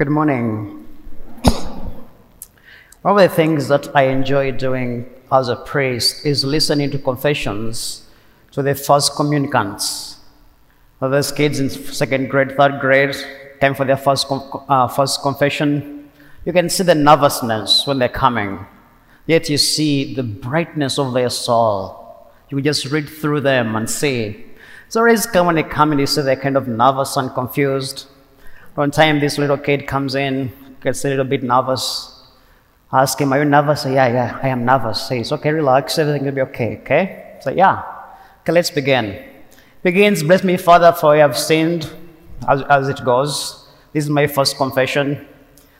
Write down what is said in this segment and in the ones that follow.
Good morning. One of the things that I enjoy doing as a priest is listening to confessions to the first communicants. Those kids in second grade, third grade, time for their first, uh, first confession. You can see the nervousness when they're coming, yet you see the brightness of their soul. You just read through them and see. So always come when they come and you see they're kind of nervous and confused. One time, this little kid comes in, gets a little bit nervous. I Ask him, Are you nervous? Say, yeah, yeah, I am nervous. Say, It's okay, relax, everything will be okay, okay? Say, Yeah. Okay, let's begin. Begins, Bless me, Father, for I have sinned, as, as it goes. This is my first confession.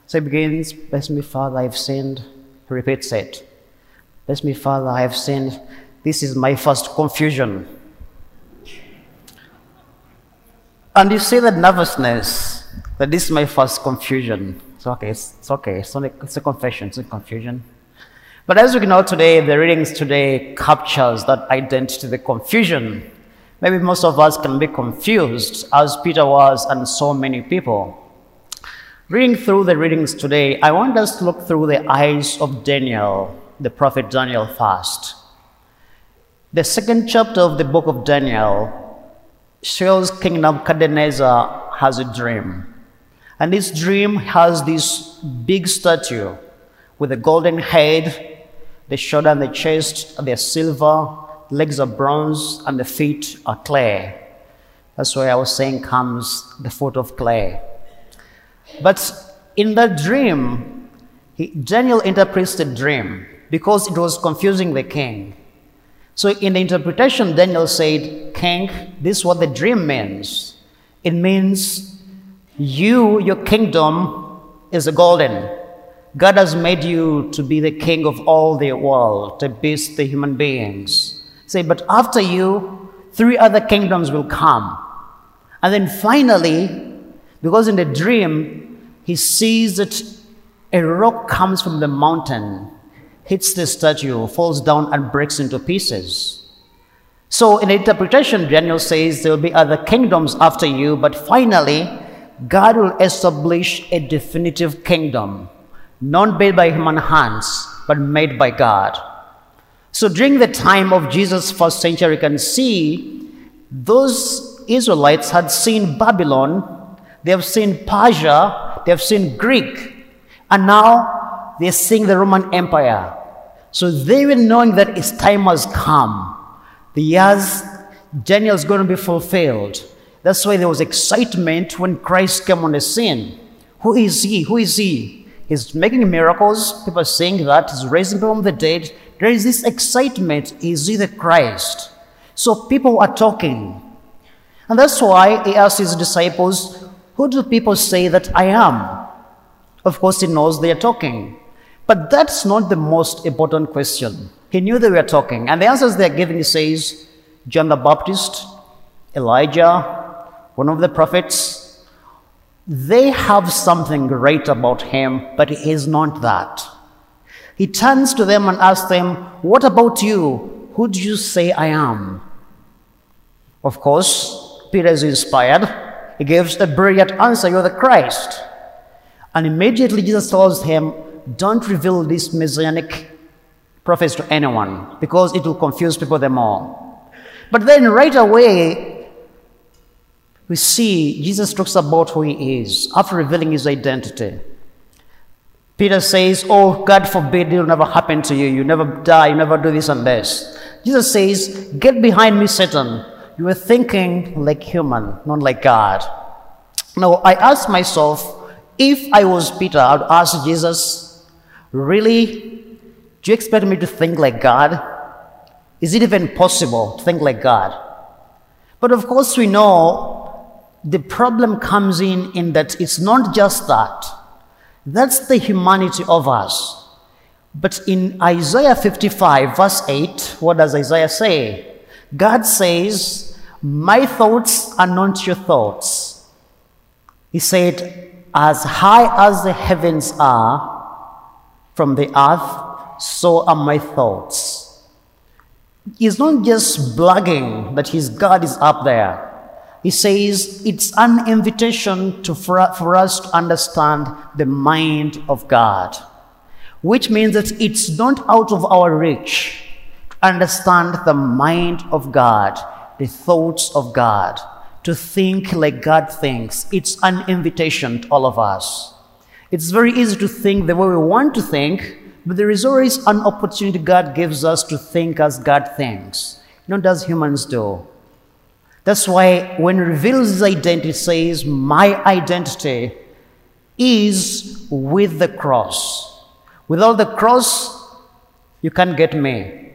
So it begins, Bless me, Father, I have sinned. He repeats it. Bless me, Father, I have sinned. This is my first confusion. And you see that nervousness that this is my first confusion. It's okay, it's, it's okay, it's, it's a confession, it's a confusion. But as we can know today, the readings today captures that identity, the confusion. Maybe most of us can be confused, as Peter was and so many people. Reading through the readings today, I want us to look through the eyes of Daniel, the prophet Daniel first. The second chapter of the book of Daniel shows King Nebuchadnezzar has a dream. And this dream has this big statue with a golden head, the shoulder and the chest, they're silver, legs are bronze, and the feet are clay. That's why I was saying comes the foot of clay. But in that dream, he, Daniel interprets the dream because it was confusing the king. So in the interpretation, Daniel said, King, this is what the dream means. It means you, your kingdom is a golden. God has made you to be the king of all the world, the beasts, the human beings. Say, but after you, three other kingdoms will come. And then finally, because in the dream, he sees that a rock comes from the mountain, hits the statue, falls down, and breaks into pieces. So, in interpretation, Daniel says there will be other kingdoms after you, but finally, God will establish a definitive kingdom, not made by human hands, but made by God. So during the time of Jesus' first century, you can see those Israelites had seen Babylon, they have seen Persia, they have seen Greek, and now they're seeing the Roman Empire. So they were knowing that its time has come. The years Daniel is going to be fulfilled. That's why there was excitement when Christ came on the scene. Who is he? Who is he? He's making miracles. People are saying that. He's raising people from the dead. There is this excitement. Is he the Christ? So people are talking. And that's why he asked his disciples, Who do people say that I am? Of course, he knows they are talking. But that's not the most important question. He knew they were talking. And the answers they're giving, he says, John the Baptist, Elijah, one of the prophets, they have something great about him, but he is not that. He turns to them and asks them, What about you? Who do you say I am? Of course, Peter is inspired. He gives a brilliant answer You're the Christ. And immediately Jesus tells him, Don't reveal this messianic prophecy to anyone because it will confuse people the more. But then right away, we see Jesus talks about who he is after revealing his identity. Peter says, Oh, God forbid it will never happen to you. You never die, you never do this and this. Jesus says, Get behind me, Satan. You are thinking like human, not like God. Now, I ask myself, if I was Peter, I would ask Jesus, Really? Do you expect me to think like God? Is it even possible to think like God? But of course, we know the problem comes in in that it's not just that. That's the humanity of us. But in Isaiah 55, verse 8, what does Isaiah say? God says, My thoughts are not your thoughts. He said, As high as the heavens are from the earth, so are my thoughts. He's not just bragging that his God is up there He says it's an invitation to, for, for us to understand the mind of God, which means that it's not out of our reach to understand the mind of God, the thoughts of God, to think like God thinks. It's an invitation to all of us. It's very easy to think the way we want to think, but there is always an opportunity God gives us to think as God thinks, not as humans do. That's why when he reveals his identity, it says, My identity is with the cross. Without the cross, you can't get me.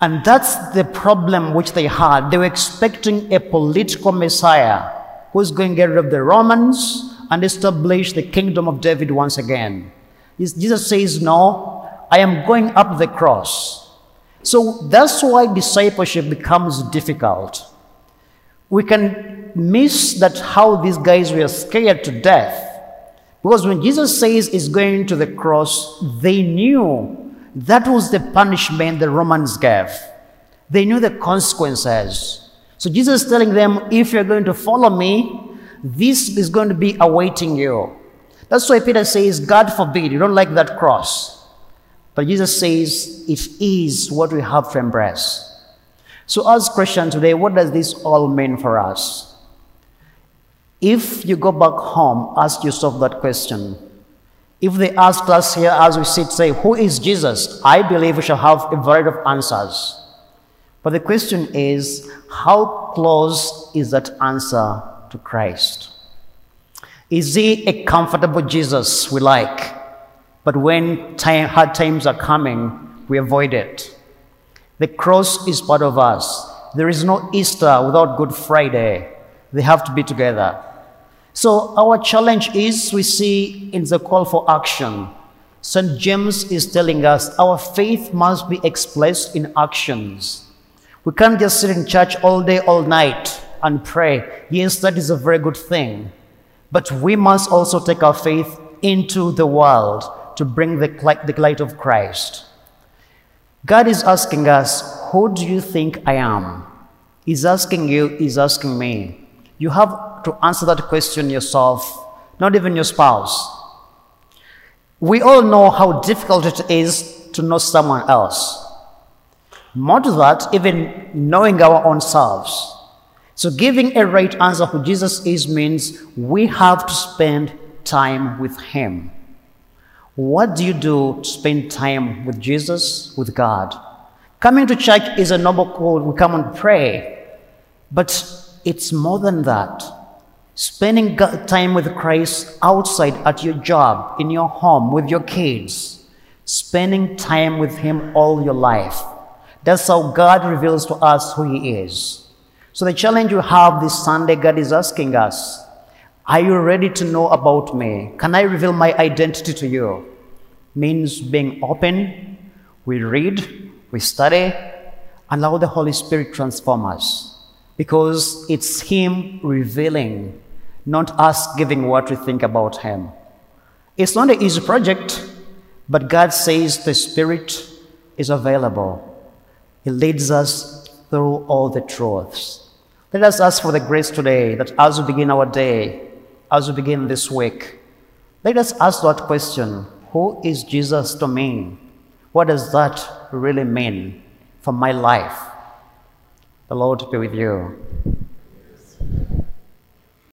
And that's the problem which they had. They were expecting a political Messiah who's going to get rid of the Romans and establish the kingdom of David once again. Jesus says, No, I am going up the cross. So that's why discipleship becomes difficult we can miss that how these guys were scared to death. Because when Jesus says he's going to the cross, they knew that was the punishment the Romans gave. They knew the consequences. So Jesus is telling them, if you're going to follow me, this is going to be awaiting you. That's why Peter says, God forbid, you don't like that cross. But Jesus says, it is what we have to embrace. So, as Christians today, what does this all mean for us? If you go back home, ask yourself that question. If they ask us here as we sit, say, Who is Jesus? I believe we shall have a variety of answers. But the question is, how close is that answer to Christ? Is he a comfortable Jesus we like, but when time, hard times are coming, we avoid it? The cross is part of us. There is no Easter without Good Friday. They have to be together. So, our challenge is we see in the call for action. St. James is telling us our faith must be expressed in actions. We can't just sit in church all day, all night and pray. Yes, that is a very good thing. But we must also take our faith into the world to bring the light, of Christ. God is asking us, Who do you think I am? He's asking you, He's asking me. You have to answer that question yourself, not even your spouse. We all know how difficult it is to know someone else. More to that, even knowing our own selves. So, giving a right answer who Jesus is means we have to spend time with Him. What do you do to spend time with Jesus, with God? Coming to church is a noble call. We come and pray. But it's more than that. Spending time with Christ outside at your job, in your home, with your kids. Spending time with Him all your life. That's how God reveals to us who He is. So, the challenge you have this Sunday, God is asking us Are you ready to know about me? Can I reveal my identity to you? Means being open. We read, we study, and allow the Holy Spirit transform us because it's Him revealing, not us giving what we think about Him. It's not an easy project, but God says the Spirit is available. He leads us through all the truths. Let us ask for the grace today that as we begin our day, as we begin this week, let us ask that question who is Jesus to me? What does that really mean for my life? The Lord be with you.